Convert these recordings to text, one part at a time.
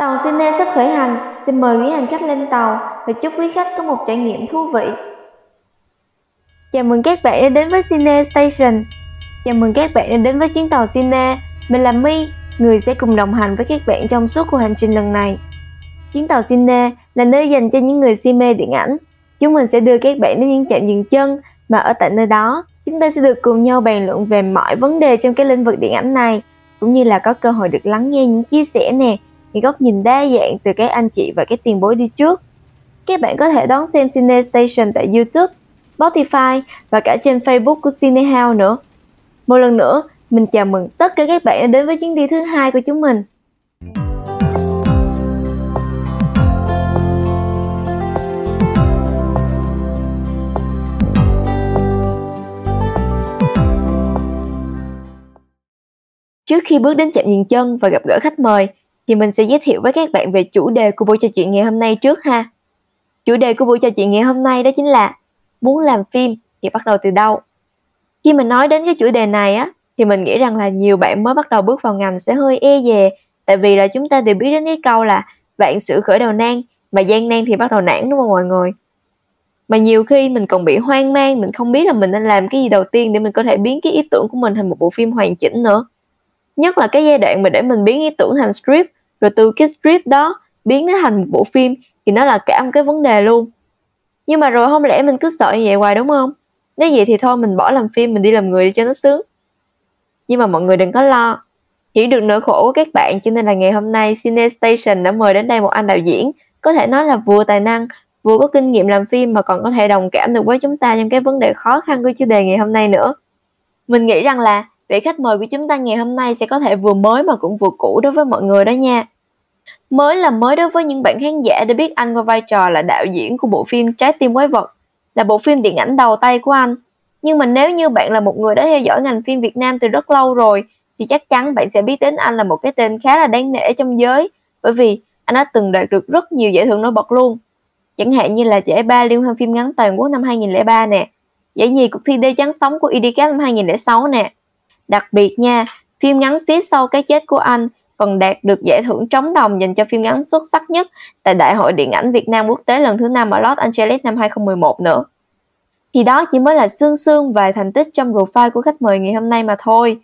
Tàu Sydney sắp khởi hành, xin mời quý hành khách lên tàu và chúc quý khách có một trải nghiệm thú vị. Chào mừng các bạn đã đến với Cine Station. Chào mừng các bạn đã đến với chuyến tàu Cine. Mình là My, người sẽ cùng đồng hành với các bạn trong suốt cuộc hành trình lần này. Chuyến tàu Cine là nơi dành cho những người si mê điện ảnh. Chúng mình sẽ đưa các bạn đến những trạm dừng chân mà ở tại nơi đó, chúng ta sẽ được cùng nhau bàn luận về mọi vấn đề trong cái lĩnh vực điện ảnh này, cũng như là có cơ hội được lắng nghe những chia sẻ nè, những góc nhìn đa dạng từ các anh chị và các tiền bối đi trước. Các bạn có thể đón xem Cine Station tại YouTube, Spotify và cả trên Facebook của Cine House nữa. Một lần nữa, mình chào mừng tất cả các bạn đã đến với chuyến đi thứ hai của chúng mình. Trước khi bước đến chạm dừng chân và gặp gỡ khách mời, thì mình sẽ giới thiệu với các bạn về chủ đề của buổi trò chuyện ngày hôm nay trước ha. Chủ đề của buổi trò chuyện ngày hôm nay đó chính là muốn làm phim thì bắt đầu từ đâu. Khi mình nói đến cái chủ đề này á, thì mình nghĩ rằng là nhiều bạn mới bắt đầu bước vào ngành sẽ hơi e dè, tại vì là chúng ta đều biết đến cái câu là vạn sự khởi đầu nan, mà gian nan thì bắt đầu nản đúng không mọi người? Mà nhiều khi mình còn bị hoang mang, mình không biết là mình nên làm cái gì đầu tiên để mình có thể biến cái ý tưởng của mình thành một bộ phim hoàn chỉnh nữa nhất là cái giai đoạn mà để mình biến ý tưởng thành script rồi từ cái script đó biến nó thành một bộ phim thì nó là cả một cái vấn đề luôn. Nhưng mà rồi không lẽ mình cứ sợ như vậy hoài đúng không? Nếu vậy thì thôi, mình bỏ làm phim, mình đi làm người đi cho nó sướng. Nhưng mà mọi người đừng có lo. Hiểu được nỗi khổ của các bạn, cho nên là ngày hôm nay Cine Station đã mời đến đây một anh đạo diễn. Có thể nói là vừa tài năng, vừa có kinh nghiệm làm phim mà còn có thể đồng cảm được với chúng ta trong cái vấn đề khó khăn của chủ đề ngày hôm nay nữa. Mình nghĩ rằng là Vị khách mời của chúng ta ngày hôm nay sẽ có thể vừa mới mà cũng vừa cũ đối với mọi người đó nha. Mới là mới đối với những bạn khán giả đã biết anh có vai trò là đạo diễn của bộ phim Trái tim quái vật, là bộ phim điện ảnh đầu tay của anh. Nhưng mà nếu như bạn là một người đã theo dõi ngành phim Việt Nam từ rất lâu rồi, thì chắc chắn bạn sẽ biết đến anh là một cái tên khá là đáng nể trong giới, bởi vì anh đã từng đạt được rất nhiều giải thưởng nổi bật luôn. Chẳng hạn như là giải ba liên hoan phim ngắn toàn quốc năm 2003 nè, giải nhì cuộc thi Đê Trắng Sống của IDK năm 2006 nè, Đặc biệt nha, phim ngắn phía sau cái chết của anh còn đạt được giải thưởng trống đồng dành cho phim ngắn xuất sắc nhất tại Đại hội Điện ảnh Việt Nam quốc tế lần thứ năm ở Los Angeles năm 2011 nữa. Thì đó chỉ mới là xương xương vài thành tích trong profile của khách mời ngày hôm nay mà thôi.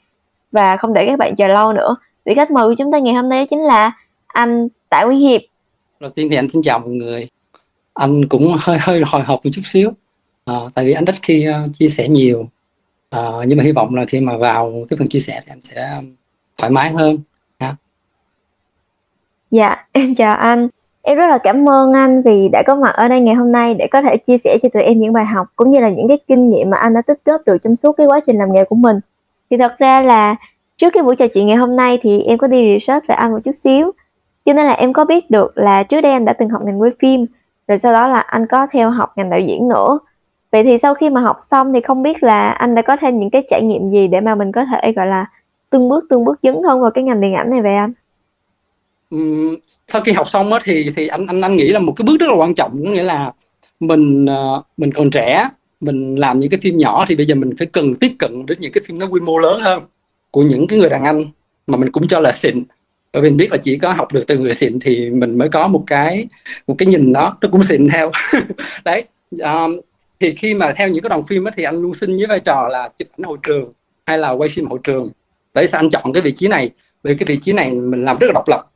Và không để các bạn chờ lâu nữa, vị khách mời của chúng ta ngày hôm nay chính là anh Tạ Quý Hiệp. Đầu tiên thì anh xin chào mọi người. Anh cũng hơi hơi hồi hộp một chút xíu. À, tại vì anh ít khi uh, chia sẻ nhiều à, nhưng mà hy vọng là khi mà vào cái phần chia sẻ thì em sẽ thoải mái hơn ha. Dạ, em chào anh. Em rất là cảm ơn anh vì đã có mặt ở đây ngày hôm nay để có thể chia sẻ cho tụi em những bài học cũng như là những cái kinh nghiệm mà anh đã tích góp được trong suốt cái quá trình làm nghề của mình. Thì thật ra là trước cái buổi trò chuyện ngày hôm nay thì em có đi research về anh một chút xíu. Cho nên là em có biết được là trước đây anh đã từng học ngành quay phim, rồi sau đó là anh có theo học ngành đạo diễn nữa vậy thì sau khi mà học xong thì không biết là anh đã có thêm những cái trải nghiệm gì để mà mình có thể gọi là từng bước từng bước dấn thân vào cái ngành điện ảnh này về anh? Uhm, sau khi học xong á thì thì anh anh anh nghĩ là một cái bước rất là quan trọng có nghĩa là mình ờ, mình còn trẻ mình làm những cái phim nhỏ thì bây giờ mình phải cần tiếp cận đến những cái phim nó quy mô lớn hơn của những cái người đàn anh mà mình cũng cho là xịn. Bởi vì mình biết là chỉ có học được từ người xịn thì mình mới có một cái một cái nhìn đó nó cũng xịn theo. Đấy um, thì khi mà theo những cái đoàn phim ấy, thì anh luôn xin với vai trò là chụp ảnh hậu trường hay là quay phim hậu trường. Tại sao anh chọn cái vị trí này vì cái vị trí này mình làm rất là độc lập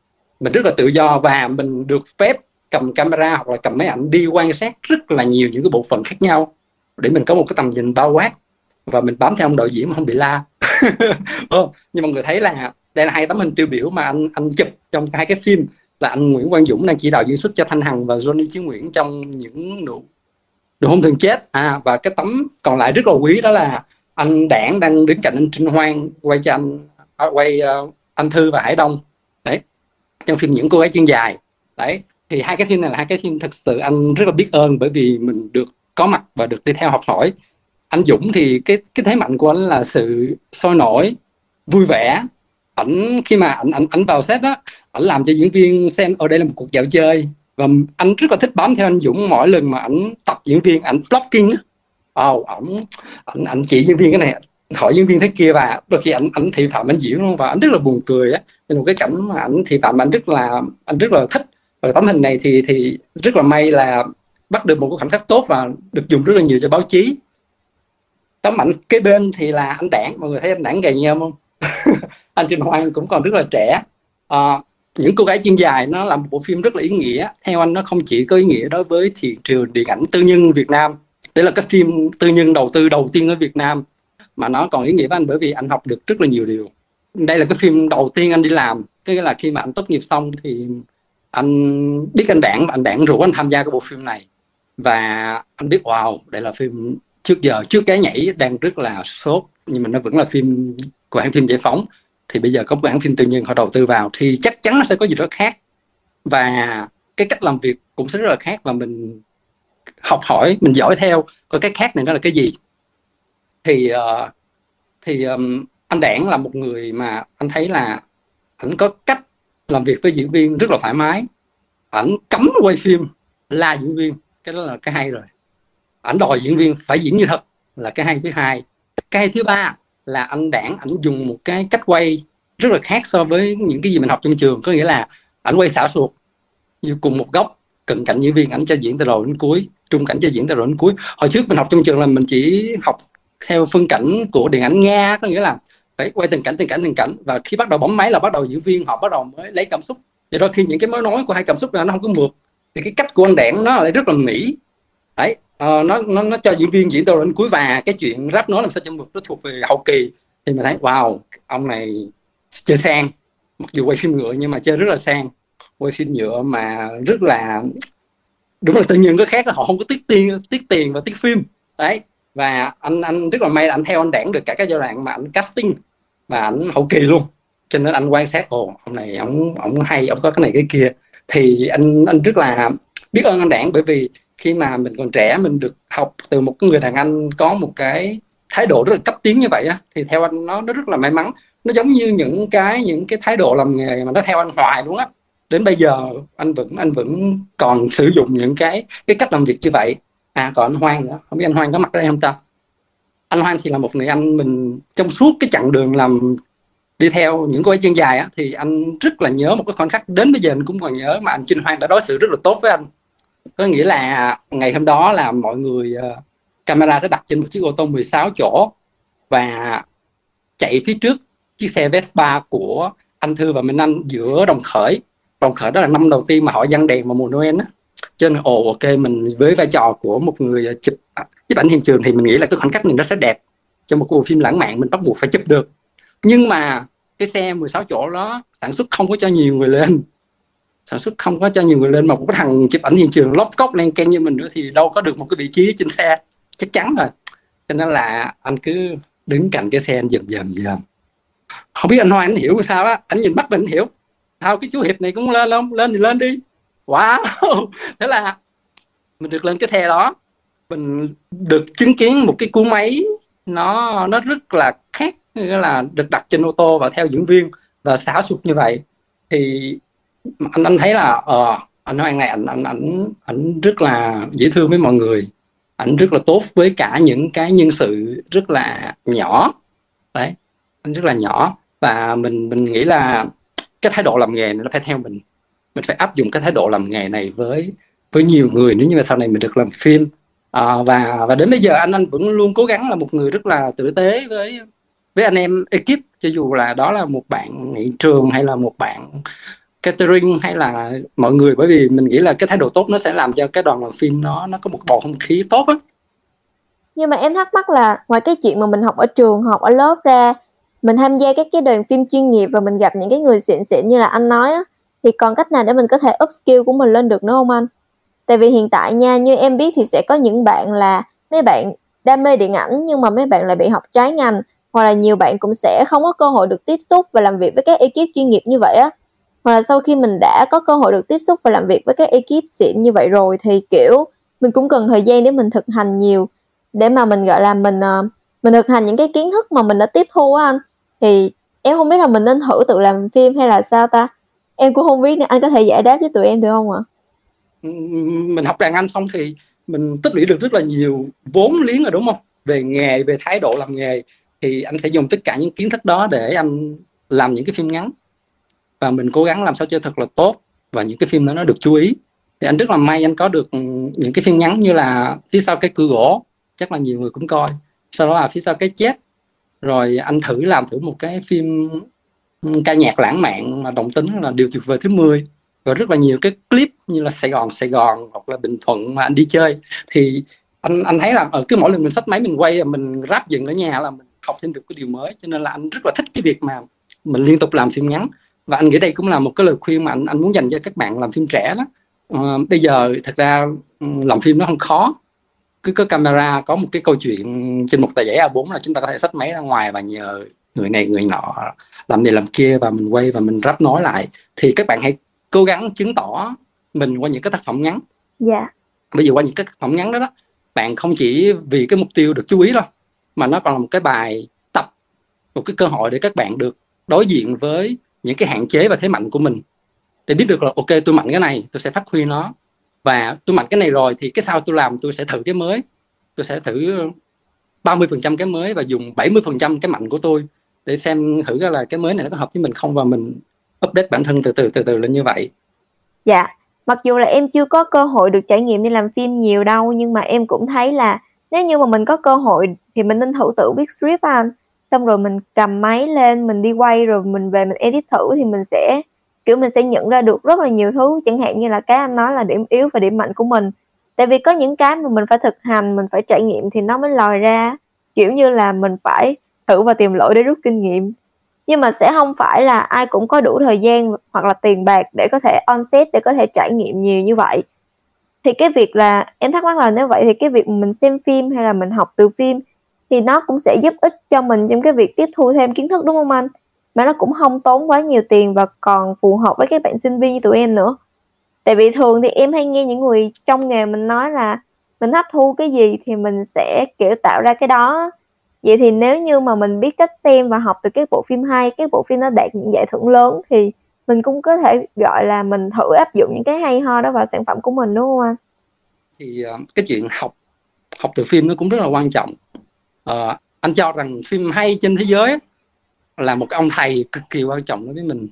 mình rất là tự do và mình được phép cầm camera hoặc là cầm máy ảnh đi quan sát rất là nhiều những cái bộ phận khác nhau để mình có một cái tầm nhìn bao quát và mình bám theo ông đạo diễn mà không bị la. Không nhưng mọi người thấy là đây là hai tấm hình tiêu biểu mà anh anh chụp trong hai cái phim là anh Nguyễn Quang Dũng đang chỉ đạo diễn xuất cho Thanh Hằng và Johnny Chí Nguyễn trong những nụ được hôn thường chết? À và cái tấm còn lại rất là quý đó là anh đảng đang đứng cạnh anh trinh hoang quay cho anh à, quay uh, anh thư và hải đông. Đấy trong phim những cô gái chân dài. Đấy thì hai cái phim này là hai cái phim thật sự anh rất là biết ơn bởi vì mình được có mặt và được đi theo học hỏi. Anh Dũng thì cái cái thế mạnh của anh là sự sôi nổi vui vẻ. Ảnh khi mà ảnh ảnh ảnh vào set đó ảnh làm cho diễn viên xem ở đây là một cuộc dạo chơi và anh rất là thích bám theo anh Dũng mỗi lần mà ảnh tập diễn viên ảnh blocking ồ oh, ảnh ảnh ảnh chỉ diễn viên cái này hỏi diễn viên thế kia và đôi khi ảnh ảnh thị phạm anh diễn luôn và ảnh rất là buồn cười á. Nên một cái cảnh mà ảnh thị phạm ảnh rất là anh rất là thích. Và tấm hình này thì thì rất là may là bắt được một cái khoảnh khắc tốt và được dùng rất là nhiều cho báo chí. Tấm ảnh kế bên thì là anh đảng mọi người thấy anh đảng gầy nhau không? Anh Trình Hoàng cũng còn rất là trẻ. À, những cô gái chân dài nó là một bộ phim rất là ý nghĩa. Theo anh, nó không chỉ có ý nghĩa đối với thị trường điện ảnh tư nhân Việt Nam. Đây là cái phim tư nhân đầu tư đầu tiên ở Việt Nam, mà nó còn ý nghĩa với anh bởi vì anh học được rất là nhiều điều. Đây là cái phim đầu tiên anh đi làm. Cái là khi mà anh tốt nghiệp xong thì anh biết anh đảng và anh đảng rủ anh tham gia cái bộ phim này. Và anh biết, wow, đây là phim trước giờ, trước cái nhảy đang rất là sốt, nhưng mà nó vẫn là phim của hãng phim giải phóng thì bây giờ có một hãng phim tư nhân họ đầu tư vào thì chắc chắn nó sẽ có gì đó khác. Và cái cách làm việc cũng sẽ rất là khác và mình học hỏi mình giỏi theo coi cái khác này nó là cái gì. Thì uh, thì um, anh đảng là một người mà anh thấy là ảnh có cách làm việc với diễn viên rất là thoải mái. Ảnh cấm quay phim la diễn viên cái đó là cái hay rồi. Ảnh đòi diễn viên phải diễn như thật là cái hay thứ hai. Cái hay thứ ba là anh đảng ảnh dùng một cái cách quay rất là khác so với những cái gì mình học trong trường. Có nghĩa là ảnh quay xảo suột như cùng một góc, cận cảnh diễn viên ảnh cho diễn từ đầu đến cuối, trung cảnh cho diễn từ đầu đến cuối. Hồi trước mình học trong trường là mình chỉ học theo phân cảnh của điện ảnh nga, có nghĩa là phải quay từng cảnh từng cảnh từng cảnh. Và khi bắt đầu bấm máy là bắt đầu diễn viên họ bắt đầu mới lấy cảm xúc. Và đôi khi những cái mối nói của hai cảm xúc là nó không có mượt, thì cái cách của anh đảng nó lại rất là mỹ. Đấy uh, nó nó nó cho diễn viên diễn từ đến cuối và cái chuyện rap nói làm sao cho mực nó thuộc về hậu kỳ. Thì mình thấy wow ông này chơi sang. Mặc dù quay phim ngựa nhưng mà chơi rất là sang. Quay phim nhựa mà rất là đúng là tự nhiên có khác là họ không có tiết tiền tiết tiền và tiết phim. Đấy và anh anh rất là may là anh theo anh đảng được cả cái giai đoạn mà anh casting và anh hậu kỳ luôn. Cho nên anh quan sát ồ ông này ông ông hay ông có cái này cái kia. Thì anh anh rất là biết ơn anh đảng bởi vì khi mà mình còn trẻ mình được học từ một người đàn anh có một cái thái độ rất là cấp tiến như vậy á thì theo anh nó nó rất là may mắn. Nó giống như những cái những cái thái độ làm nghề mà nó theo anh hoài luôn á. Đến bây giờ anh vẫn anh vẫn còn sử dụng những cái cái cách làm việc như vậy. À còn anh Hoan nữa. Không biết anh Hoan có mặt đây không ta? Anh Hoan thì là một người anh mình trong suốt cái chặng đường làm đi theo những cái chân dài á, thì anh rất là nhớ một cái khoảnh khắc đến bây giờ anh cũng còn nhớ mà anh Trinh Hoan đã đối xử rất là tốt với anh có nghĩa là ngày hôm đó là mọi người uh, camera sẽ đặt trên một chiếc ô tô 16 chỗ và chạy phía trước chiếc xe Vespa của anh Thư và Minh Anh giữa đồng khởi. Đồng khởi đó là năm đầu tiên mà họ dăng đèn vào mùa Noel á. Cho nên ồ ok mình với vai trò của một người ờ, chụp à, chụp ảnh hiện trường thì mình nghĩ là cái khoảnh khắc này nó sẽ đẹp cho một bộ phim lãng mạn mình bắt buộc phải chụp được. Nhưng mà cái xe 16 chỗ đó sản xuất không có cho nhiều người lên sản xuất không có cho nhiều người lên mà một cái thằng chụp ảnh hiện trường lóc cốc len ken như mình nữa thì đâu có được một cái vị trí trên xe. Chắc chắn rồi. Cho nên là anh cứ đứng cạnh cái xe anh dầm dầm dầm không biết anh Hoa anh hiểu sao á? Anh nhìn bắt mình hiểu. Sao cái chú hiệp này cũng lên không? Lên thì lên đi. Wow! Thế là mình được lên cái xe đó. Mình được chứng kiến một cái cú máy. Nó nó rất là khác, nghĩa là được đặt trên ô tô và theo diễn viên và xáo sụt như vậy. Thì anh anh thấy là ờ uh, anh nói anh này anh anh ảnh ảnh rất là dễ thương với mọi người. Ảnh rất là tốt với cả những cái nhân sự rất là nhỏ. Đấy anh rất là nhỏ. Và mình mình nghĩ là cái thái độ làm nghề này nó phải theo mình. Mình phải áp dụng cái thái độ làm nghề này với với nhiều người. Nếu như mà sau này mình được làm phim à, và và đến bây giờ anh anh vẫn luôn cố gắng là một người rất là tử tế với với anh em ekip. Cho dù là đó là một bạn nghị trường hay là một bạn catering hay là mọi người? Bởi vì mình nghĩ là cái thái độ tốt nó sẽ làm cho cái đoàn làm phim nó nó có một bầu không khí tốt á. Nhưng mà em thắc mắc là ngoài cái chuyện mà mình học ở trường học ở lớp ra mình tham gia các cái đoàn phim chuyên nghiệp và mình gặp những cái người xịn xịn như là anh nói á thì còn cách nào để mình có thể up skill của mình lên được nữa không anh? Tại vì hiện tại nha, như em biết thì sẽ có những bạn là mấy bạn đam mê điện ảnh nhưng mà mấy bạn lại bị học trái ngành hoặc là nhiều bạn cũng sẽ không có cơ hội được tiếp xúc và làm việc với các ekip chuyên nghiệp như vậy á hoặc là sau khi mình đã có cơ hội được tiếp xúc và làm việc với các ekip xịn như vậy rồi thì, kiểu, mình cũng cần thời gian để mình thực hành nhiều. Để mà mình, gọi là, mình ờ, mình thực hành những cái kiến thức mà mình đã tiếp thu á anh. Thì em không biết là mình nên thử tự làm phim hay là sao ta? Em cũng không biết nên anh có thể giải đáp với tụi em được không ạ? Ừ, mình học đàn anh xong thì mình tích lũy được rất là nhiều vốn liếng rồi, đúng không? Về nghề, về thái độ làm nghề, thì anh sẽ dùng tất cả những kiến thức đó để anh làm những cái phim ngắn và mình cố gắng làm sao cho thật là tốt. Và những cái phim đó nó được chú ý. Thì anh rất là may anh có được những cái phim ngắn như là phía sau cái cửa gỗ. Chắc là nhiều người cũng coi. Sau đó là phía sau cái chết. Rồi anh thử làm thử một cái phim ừ, ca nhạc lãng mạn mà đồng tính là điều tuyệt vời thứ 10 và rất là nhiều cái clip như là Sài Gòn Sài Gòn hoặc là Bình Thuận mà anh đi chơi. Thì anh anh thấy là ở cứ mỗi lần mình sách máy mình quay, mình ráp dựng ở nhà là mình học thêm được cái điều mới. Cho nên là anh rất là thích cái việc mà mình liên tục làm phim ngắn và anh nghĩ đây cũng là một cái lời khuyên mà anh anh muốn dành cho các bạn làm phim trẻ đó. À, bây giờ thật ra làm phim nó không khó. Cứ có camera có một cái câu chuyện trên một tờ giấy A4 là chúng ta có thể sách máy ra ngoài và nhờ người này người nọ làm này làm kia và mình quay và mình ráp nói lại. Thì các bạn hãy cố gắng chứng tỏ mình qua những cái tác phẩm ngắn. Dạ. Yeah. bây giờ qua những cái tác phẩm ngắn đó đó bạn không chỉ vì cái mục tiêu được chú ý đâu mà nó còn là một cái bài tập một cái cơ hội để các bạn được đối diện với những cái hạn chế và thế mạnh của mình để biết được là, ok, tôi mạnh cái này, tôi sẽ phát huy nó. Và tôi mạnh cái này rồi thì cái sau tôi làm, tôi sẽ thử cái mới. Tôi sẽ thử ờ, 30% cái mới và dùng 70% cái mạnh của tôi để xem thử là cái mới này nó có hợp với mình không. Và mình update bản thân từ từ từ từ lên như vậy. Dạ. Mặc dù là em chưa có cơ hội được trải nghiệm đi làm phim nhiều đâu, nhưng mà em cũng thấy là nếu như mà mình có cơ hội thì mình nên thử tự viết script anh xong rồi mình cầm máy lên, mình đi quay, rồi mình về mình edit thử thì mình sẽ, kiểu, mình sẽ nhận ra được rất là nhiều thứ. Chẳng hạn như là cái anh nói là điểm yếu và điểm mạnh của mình. Tại vì có những cái mà mình phải thực hành, mình phải trải nghiệm thì nó mới lòi ra. Kiểu như là mình phải thử và tìm lỗi để rút kinh nghiệm. Nhưng mà sẽ không phải là ai cũng có đủ thời gian hoặc là tiền bạc để có thể on set, để có thể trải nghiệm nhiều như vậy. Thì cái việc là, em thắc mắc là nếu vậy thì cái việc mình xem phim hay là mình học từ phim thì nó cũng sẽ giúp ích cho mình trong cái việc tiếp thu thêm kiến thức, đúng không anh? Mà nó cũng không tốn quá nhiều tiền và còn phù hợp với các bạn sinh viên như tụi em nữa. Tại vì thường thì em hay nghe những người trong nghề mình nói là mình hấp thu cái gì thì mình sẽ, kiểu, tạo ra cái đó. Vậy thì nếu như mà mình biết cách xem và học từ các bộ phim hay các bộ phim nó đạt những giải thưởng lớn thì mình cũng có thể gọi là mình thử áp dụng những cái hay ho đó vào sản phẩm của mình, đúng không anh? Thì ờ, cái chuyện học học từ phim nó cũng rất là quan trọng uh, anh cho rằng phim hay trên thế giới là một cái ông thầy cực kỳ quan trọng đối với mình.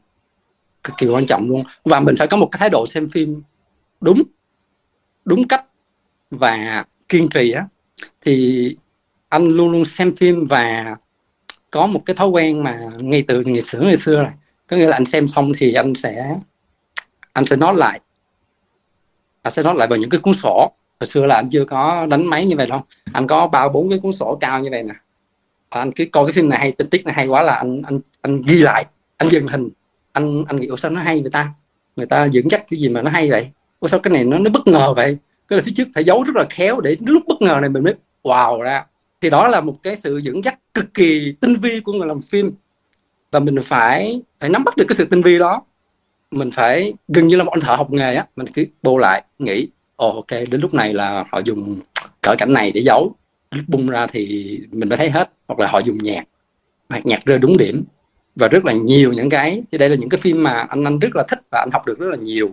Cực kỳ quan trọng luôn. Và mình phải có một cái thái độ xem phim đúng đúng cách và kiên trì á. Thì anh luôn luôn xem phim và có một cái thói quen mà ngay từ ngày xưa ngày xưa rồi có nghĩa là anh xem xong thì anh sẽ anh sẽ nói lại. Anh sẽ nói lại vào những cái cuốn sổ hồi xưa là anh chưa có đánh máy như vậy đâu. Anh có ba, bốn cái cuốn sổ cao như vậy nè. Anh cứ coi cái phim này hay tình tiết này hay quá là anh anh anh ghi lại, anh dừng hình. Anh anh nghĩ sao nó hay người ta? Người ta dẫn dắt cái gì mà nó hay vậy? Ủa, sao cái này nó nó bất ngờ vậy? Cái là phía trước phải giấu rất là khéo để lúc bất ngờ này mình mới, wow, ra. Thì đó là một cái sự dẫn dắt cực kỳ tinh vi của người làm phim. Và mình phải phải nắm bắt được cái sự tinh vi đó. Mình phải, gần như là một anh thợ học nghề á, mình cứ bô lại, nghĩ ồ, ok, đến lúc này là họ dùng cỡ cảnh này để giấu. Lúc bung ra thì mình đã thấy hết, hoặc là họ dùng nhạc. Hoặc nhạc rơi đúng điểm. Và rất là nhiều những cái, thì đây là những cái phim mà anh anh rất là thích và anh học được rất là nhiều.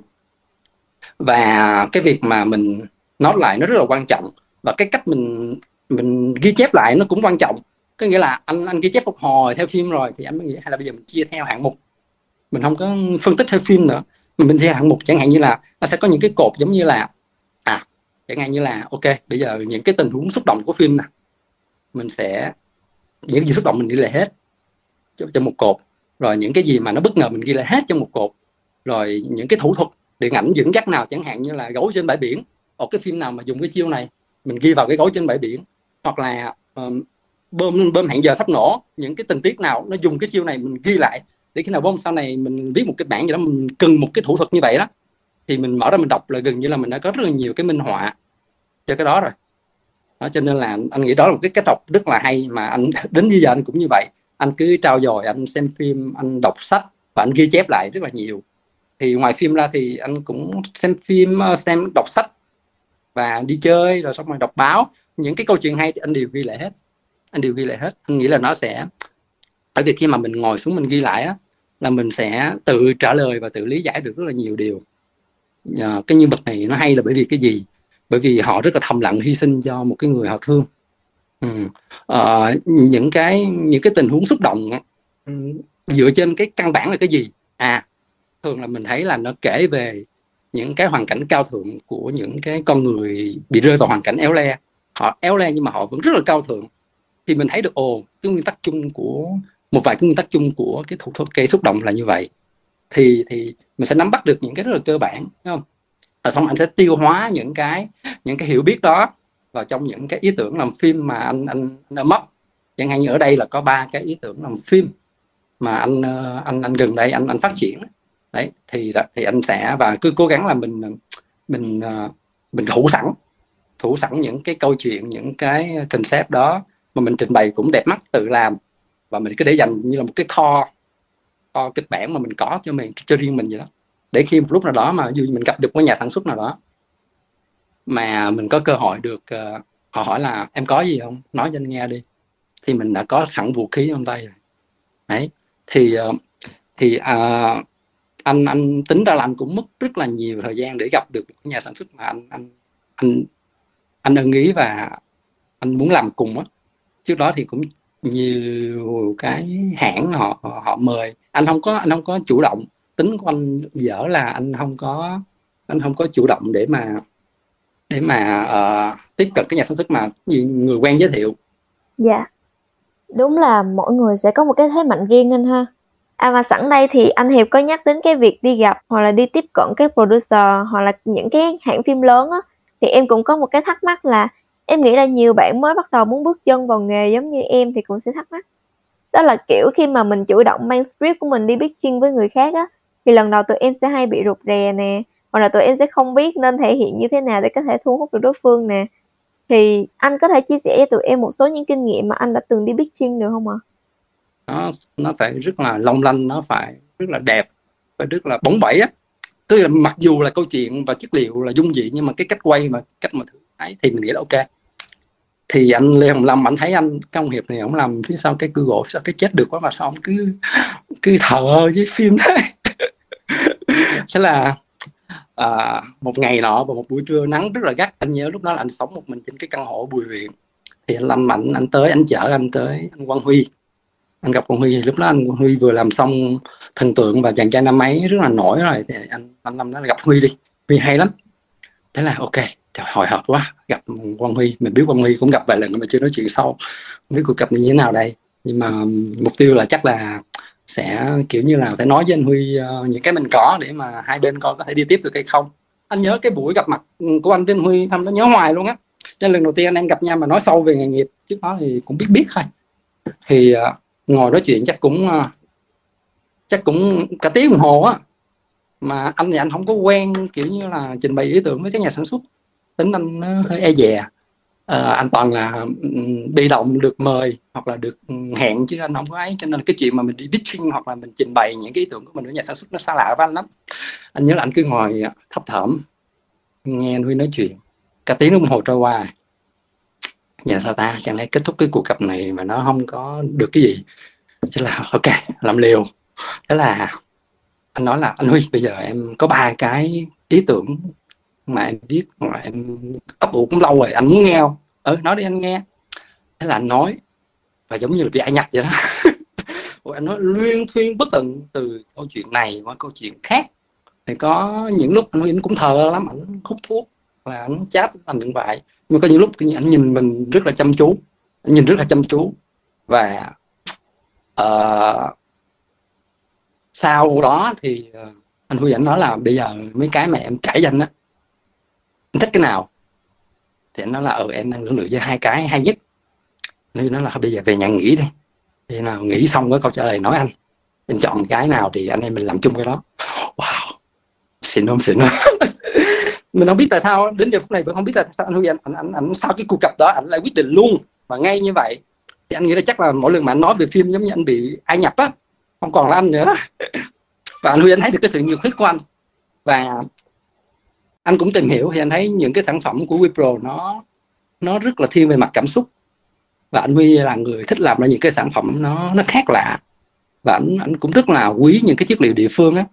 Và cái việc mà mình nói lại nó rất là quan trọng. Và cái cách mình mình ghi chép lại nó cũng quan trọng. Có nghĩa là anh anh ghi chép một hồi theo phim rồi thì anh mới nghĩ, hay là bây giờ mình chia theo hạng mục. Mình không có phân tích theo phim nữa. Mình theo hạng mục, chẳng hạn như là nó sẽ có những cái cột giống như là chẳng hạn như là ok bây giờ những cái tình huống xúc động của phim nè mình sẽ những gì xúc động mình ghi lại hết cho một cột. Rồi những cái gì mà nó bất ngờ mình ghi lại hết trong một cột. Rồi những cái thủ thuật điện ảnh dẫn dắt nào chẳng hạn như là gấu trên bãi biển. Ở cái phim nào mà dùng cái chiêu này mình ghi vào cái gấu trên bãi biển. Hoặc là um, bơm bơm hẹn giờ sắp nổ. Những cái tình tiết nào nó dùng cái chiêu này mình ghi lại để khi nào bom sau này mình viết một cái bản gì đó mình cần một cái thủ thuật như vậy đó thì mình mở ra mình đọc là gần như là mình đã có rất là nhiều cái minh họa cho cái đó rồi. Đó, cho nên là anh nghĩ đó là một cái cách đọc rất là hay mà anh, đến bây giờ anh cũng như vậy. Anh cứ trao dồi, anh xem phim, anh đọc sách và anh ghi chép lại rất là nhiều. Thì ngoài phim ra thì anh cũng xem phim ờ, xem, đọc sách và đi chơi rồi xong rồi đọc báo. Những cái câu chuyện hay thì anh đều ghi lại hết. Anh đều ghi lại hết. Anh nghĩ là nó sẽ, tại vì khi mà mình ngồi xuống mình ghi lại á, là mình sẽ tự trả lời và tự lý giải được rất là nhiều điều à, cái nhân vật này nó hay là bởi vì cái gì? Bởi vì họ rất là thầm lặng hy sinh cho một cái người họ thương. Ừ. ờ, những cái những cái tình huống xúc động ừ, dựa trên cái căn bản là cái gì? À thường là mình thấy là nó kể về những cái hoàn cảnh cao thượng của những cái con người bị rơi vào hoàn cảnh éo le. Họ éo le nhưng mà họ vẫn rất là cao thượng. Thì mình thấy được ồ cái nguyên tắc chung của một vài cái nguyên tắc chung của cái thủ thuật cây xúc động là như vậy thì thì mình sẽ nắm bắt được những cái rất là cơ bản đúng không? Và xong anh sẽ tiêu hóa những cái những cái hiểu biết đó vào trong những cái ý tưởng làm phim mà anh anh, anh mất chẳng hạn như ở đây là có ba cái ý tưởng làm phim mà anh ờ, anh anh gần đây anh anh phát triển. Đấy thì thì anh sẽ và cứ cố gắng là mình mình ờ, mình thủ sẵn thủ sẵn những cái câu chuyện những cái concept đó mà mình trình bày cũng đẹp mắt tự làm. Và mình cứ để dành như là một cái kho kho kịch bản mà mình có cho mình cho riêng mình vậy đó. Để khi một lúc nào đó mà dù mình gặp được một nhà sản xuất nào đó mà mình có cơ hội được uh, họ hỏi là em có gì không? Nói cho anh nghe đi. Thì mình đã có sẵn vũ khí trong tay rồi. Đấy. Thì uh, thì uh, anh anh tính ra là anh cũng mất rất là nhiều thời gian để gặp được nhà sản xuất mà anh anh anh anh ưng ý và anh muốn làm cùng á. Trước đó thì cũng nhiều cái hãng họ họ mời. Anh không có anh không có chủ động. Tính của anh dở là anh không có anh không có chủ động để mà để mà uh, tiếp cận cái nhà sản xuất mà người quen giới thiệu. Dạ. Đúng là mỗi người sẽ có một cái thế mạnh riêng anh ha. À mà sẵn đây thì anh Hiệp có nhắc đến cái việc đi gặp hoặc là đi tiếp cận các producer hoặc là những cái hãng phim lớn á thì em cũng có một cái thắc mắc là em nghĩ là nhiều bạn mới bắt đầu muốn bước chân vào nghề giống như em thì cũng sẽ thắc mắc đó là, kiểu, khi mà mình chủ động mang script của mình đi pitching với người khác á, thì lần đầu tụi em sẽ hay bị rụt rè nè, hoặc là tụi em sẽ không biết nên thể hiện như thế nào để có thể thu hút được đối phương nè thì anh có thể chia sẻ cho tụi em một số những kinh nghiệm mà anh đã từng đi pitching được không ạ? À? nó nó phải rất là long lanh, nó phải rất là đẹp, phải rất là bóng bẩy á tức là mặc dù là câu chuyện và chất liệu là dung dị, nhưng mà cái cách quay mà cách mà thử ấy thì mình nghĩ là ok thì anh lê hồng lâm anh thấy anh công hiệp này ông làm phía sau cái cưa gỗ sao cái chết được quá mà sao ông cứ cứ thờ ơ với phim đấy. Thế là à, một ngày nọ và một buổi trưa nắng rất là gắt. Anh nhớ lúc đó là anh sống một mình trên cái căn hộ bùi viện. Thì anh lâm mạnh anh tới anh chở anh tới anh quang huy. Anh gặp quang huy lúc đó anh quang huy vừa làm xong thần tượng và chàng trai năm ấy rất là nổi rồi. Thì anh anh lâm nói là gặp huy đi huy hay lắm. Thế là ok hồi hộp quá gặp quang huy. Mình biết quang huy cũng gặp vài lần mà chưa nói chuyện sâu. Không biết cuộc gặp như thế nào đây. Nhưng mà mục tiêu là chắc là sẽ kiểu như là phải nói với anh huy uh, những cái mình có để mà hai bên coi có thể đi tiếp được hay không. Anh nhớ cái buổi gặp mặt của anh với anh huy anh nó nhớ hoài luôn á. Nên lần đầu tiên anh em gặp nhau mà nói sâu về nghề nghiệp trước đó thì cũng biết biết thôi. Thì uh, ngồi nói chuyện chắc cũng uh, chắc cũng cả tiếng đồng hồ á. Mà anh thì anh không có quen kiểu như là trình bày ý tưởng với các nhà sản xuất tính anh nó hơi e dè. À, anh toàn là ừ, bị động được mời hoặc là được hẹn chứ anh không có ấy. Cho nên cái chuyện mà mình đi pitching hoặc là mình trình bày những cái ý tưởng của mình với nhà sản xuất nó xa lạ với anh lắm. Anh nhớ là anh cứ ngồi thấp thỏm nghe anh huy nói chuyện. Cả tiếng đồng hồ trôi qua. Nhà sao ta? Chẳng lẽ kết thúc cái cuộc gặp này mà nó không có được cái gì? Chứ là ok làm liều. Thế là anh nói là anh huy bây giờ em có ba cái ý tưởng mà em viết mà em ấp ủ cũng lâu rồi anh muốn nghe không? Ừ nói đi anh nghe. Thế là anh nói và giống như là bị ai nhặt vậy đó. Rồi anh nói luyên thuyên bất tận từ câu chuyện này qua câu chuyện khác. Thì có những lúc anh Huy cũng thờ lắm anh hút thuốc là anh chat làm những vậy nhưng có những lúc tự nhiên anh nhìn mình rất là chăm chú anh nhìn rất là chăm chú. Và uh, sau đó thì ờ, anh Huy ảnh nói là bây giờ mấy cái mà em cãi danh á thích cái nào? Thì anh nói là ừ em đang lưỡng lự với hai cái hay nhất. Nên nó là bây giờ về nhà nghỉ đi. Thì nào nghĩ xong cái câu trả lời nói anh. Em chọn cái nào thì anh em mình làm chung cái đó. Wow. Xịn không xịn không? Mình không biết tại sao đến giờ phút này vẫn không biết tại sao anh Huy anh, anh, anh, anh sau cái cuộc gặp đó anh lại quyết định luôn và ngay như vậy. Thì anh nghĩ là chắc là mỗi lần mà anh nói về phim giống như anh bị ai nhập á không còn là anh nữa. Và anh Huy anh thấy được cái sự nhiệt huyết của anh. Và anh cũng tìm hiểu thì anh thấy những cái sản phẩm của Wipro nó nó rất là thiên về mặt cảm xúc. Và anh Huy là người thích làm ra những cái sản phẩm nó nó khác lạ. Và anh anh cũng rất là quý những cái chất liệu địa phương á.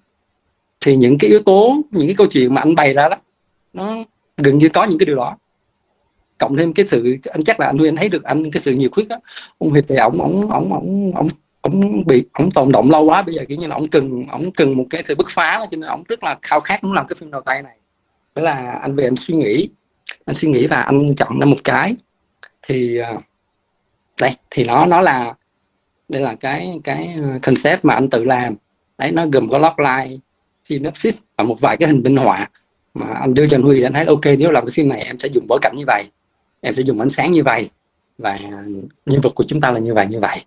Thì những cái yếu tố những cái câu chuyện mà anh bày ra đó nó gần như có những cái điều đó. Cộng thêm cái sự anh chắc là anh Huy anh thấy được anh cái sự nhiều khuyết á. Ông Hiệp thì ổng ổng ổng ổng ổng ổng bị ổng tồn động lâu quá. Bây giờ kiểu như là ổng cần ổng cần một cái sự bứt phá đó, cho nên ổng rất là khao khát muốn làm cái phim đầu tay này đó là anh về anh suy nghĩ. Anh suy nghĩ và anh chọn ra một cái. Thì à, đây, thì nó nó là, đây là cái cái à, concept mà anh tự làm. Đấy, nó gồm có logline, synopsis và một vài cái hình minh họa mà anh đưa cho anh Huy. Anh thấy ok, nếu làm cái phim này em sẽ dùng bối cảnh như vậy. Em sẽ dùng ánh sáng như vậy. Và nhân vật của chúng ta là như vậy như vậy.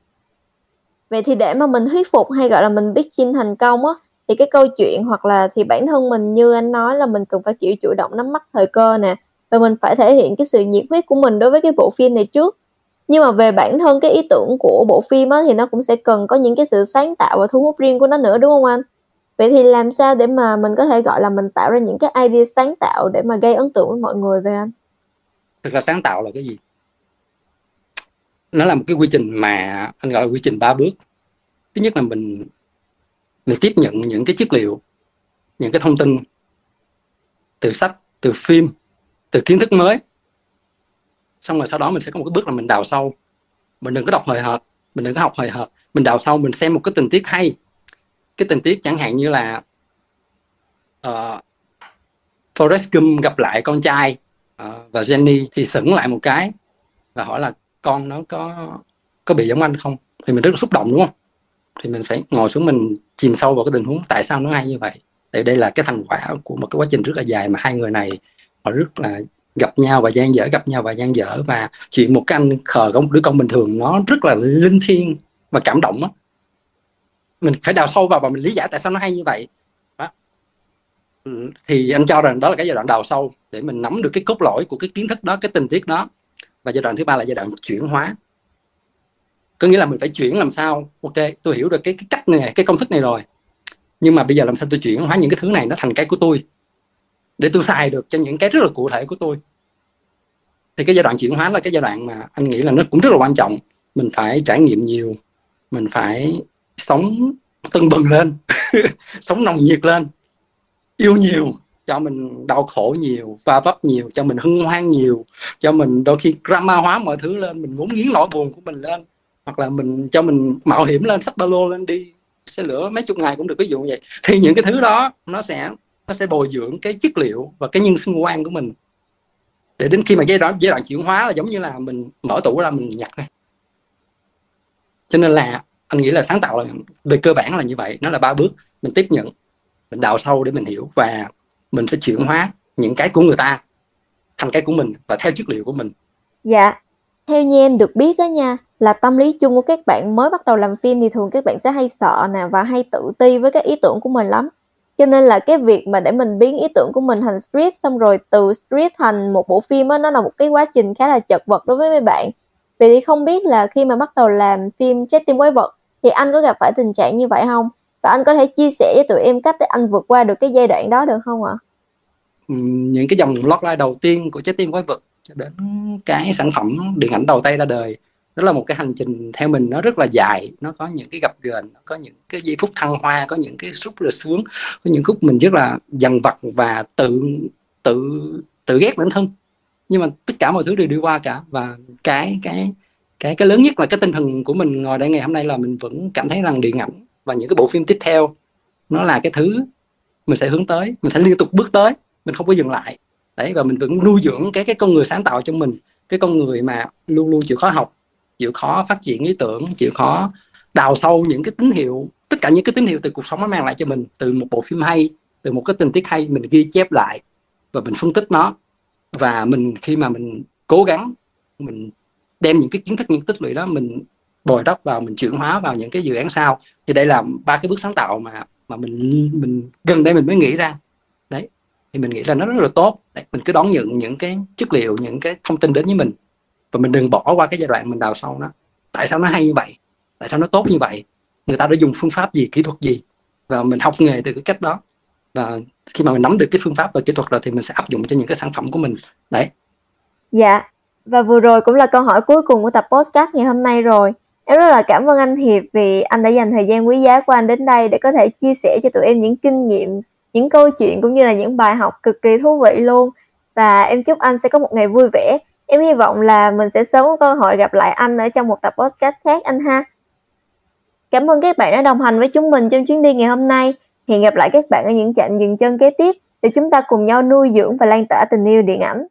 Vậy thì để mà mình thuyết phục hay gọi là mình biết chinh thành công á thì cái câu chuyện hoặc là thì bản thân mình như anh nói là mình cần phải, kiểu, chủ động nắm bắt thời cơ nè, và mình phải thể hiện cái sự nhiệt huyết của mình đối với cái bộ phim này trước. Nhưng mà về bản thân cái ý tưởng của bộ phim á thì nó cũng sẽ cần có những cái sự sáng tạo và thu hút riêng của nó nữa, đúng không anh? Vậy thì làm sao để mà mình có thể, gọi là, mình tạo ra những cái idea sáng tạo để mà gây ấn tượng với mọi người về anh? Thực ra sáng tạo là cái gì? Nó là một cái quy trình mà anh gọi là quy trình ba bước. Thứ nhất là mình để tiếp nhận những cái chất liệu những cái thông tin từ sách từ phim từ kiến thức mới. Xong rồi sau đó mình sẽ có một cái bước là mình đào sâu. Mình đừng có đọc hời hợt mình đừng có học hời hợt. Mình đào sâu mình xem một cái tình tiết hay. Cái tình tiết chẳng hạn như là uh, Forrest Gump gặp lại con trai uh, và Jenny thì sững lại một cái và hỏi là con nó có có bị giống anh không? Thì mình rất là xúc động đúng không? Thì mình phải ngồi xuống mình chìm sâu vào cái tình huống tại sao nó hay như vậy. Tại đây là cái thành quả của một cái quá trình rất là dài mà hai người này họ rất là gặp nhau và gian dở, gặp nhau và gian dở. Và chuyện một cái anh khờ có một đứa con bình thường, nó rất là linh thiêng và cảm động á. Mình phải đào sâu vào và mình lý giải tại sao nó hay như vậy. Đó. Ừ, thì anh cho rằng đó là cái giai đoạn đào sâu để mình nắm được cái cốt lõi của cái kiến thức đó, cái tình tiết đó. Và giai đoạn thứ ba là giai đoạn chuyển hóa có nghĩa là mình phải chuyển làm sao? Ok tôi hiểu được cái, cái cách này cái công thức này rồi. Nhưng mà bây giờ làm sao tôi chuyển hóa những cái thứ này nó thành cái của tôi? Để tôi xài được cho những cái rất là cụ thể của tôi. Thì cái giai đoạn chuyển hóa là cái giai đoạn mà anh nghĩ là nó cũng rất là quan trọng. Mình phải trải nghiệm nhiều. Mình phải sống tưng bừng lên. Sống nồng nhiệt lên. Yêu nhiều cho mình đau khổ nhiều va vấp nhiều cho mình hân hoan nhiều cho mình đôi khi drama hóa mọi thứ lên mình muốn nghiến nỗi buồn của mình lên hoặc là mình cho mình mạo hiểm lên sách ba lô lên đi. Xe lửa mấy chục ngày cũng được, ví dụ như vậy. Thì những cái thứ đó, nó sẽ nó sẽ bồi dưỡng cái chất liệu và cái nhân sinh quan của mình. Để đến khi mà giai đoạn giai đoạn chuyển hóa là giống như là mình mở tủ ra mình nhặt này. Cho nên là anh nghĩ là sáng tạo là về cơ bản là như vậy. Nó là ba bước mình tiếp nhận, mình đào sâu để mình hiểu và mình sẽ chuyển hóa những cái của người ta thành cái của mình và theo chất liệu của mình. Dạ theo như em được biết đó nha là tâm lý chung của các bạn mới bắt đầu làm phim thì thường các bạn sẽ hay sợ nè và hay tự ti với các ý tưởng của mình lắm. Cho nên là cái việc mà để mình biến ý tưởng của mình thành script xong rồi từ script thành một bộ phim đó, nó là một cái quá trình khá là chật vật đối với mấy bạn. Vậy thì không biết là khi mà bắt đầu làm phim trái tim quái vật thì anh có gặp phải tình trạng như vậy không? Và anh có thể chia sẻ với tụi em cách để anh vượt qua được cái giai đoạn đó được không ạ? Ừ, những cái dòng logline đầu tiên của trái tim quái vật đến cái sản phẩm điện ảnh đầu tay ra đời. Đó là một cái hành trình theo mình, nó rất là dài. Nó có những cái gặp gờn nó có những cái giây phút thăng hoa, có những cái rút là sướng có những khúc mình rất là dằn vặt và tự tự tự ghét bản thân. Nhưng mà tất cả mọi thứ đều đi qua cả. Và cái cái cái cái lớn nhất là cái tinh thần của mình ngồi đây ngày hôm nay là mình vẫn cảm thấy rằng điện ảnh và những cái bộ phim tiếp theo, nó là cái thứ mình sẽ hướng tới, mình sẽ liên tục bước tới, mình không có dừng lại đấy, và mình vẫn nuôi dưỡng cái cái con người sáng tạo trong mình, cái con người mà luôn luôn chịu khó học, chịu khó phát triển ý tưởng, chịu khó đào sâu những cái tín hiệu, tất cả những cái tín hiệu từ cuộc sống nó mang lại cho mình, từ một bộ phim hay, từ một cái tình tiết hay, mình ghi chép lại và mình phân tích nó. Và mình, khi mà mình cố gắng, mình đem những cái kiến thức, những tích lũy đó, mình bồi đắp vào, mình chuyển hóa vào những cái dự án sau, thì đây là ba cái bước sáng tạo mà mà mình mình gần đây mình mới nghĩ ra thì mình nghĩ là nó rất là tốt. Đấy, mình cứ đón nhận những cái chất liệu những cái thông tin đến với mình. Và mình đừng bỏ qua cái giai đoạn mình đào sâu nó. Tại sao nó hay như vậy? Tại sao nó tốt như vậy? Người ta đã dùng phương pháp gì kỹ thuật gì? Và mình học nghề từ cái cách đó. Và khi mà mình nắm được cái phương pháp và kỹ thuật rồi thì mình sẽ áp dụng cho những cái sản phẩm của mình. Đấy. Dạ. Và vừa rồi cũng là câu hỏi cuối cùng của tập podcast ngày hôm nay rồi. Em rất là cảm ơn anh Hiệp vì anh đã dành thời gian quý giá của anh đến đây để có thể chia sẻ cho tụi em những kinh nghiệm những câu chuyện cũng như là những bài học cực kỳ thú vị luôn và em chúc anh sẽ có một ngày vui vẻ Em hy vọng là mình sẽ sớm có cơ hội gặp lại anh ở trong một tập podcast khác anh ha. Cảm ơn các bạn đã đồng hành với chúng mình trong chuyến đi ngày hôm nay. Hẹn gặp lại các bạn ở những chặng dừng chân kế tiếp để chúng ta cùng nhau nuôi dưỡng và lan tỏa tình yêu điện ảnh.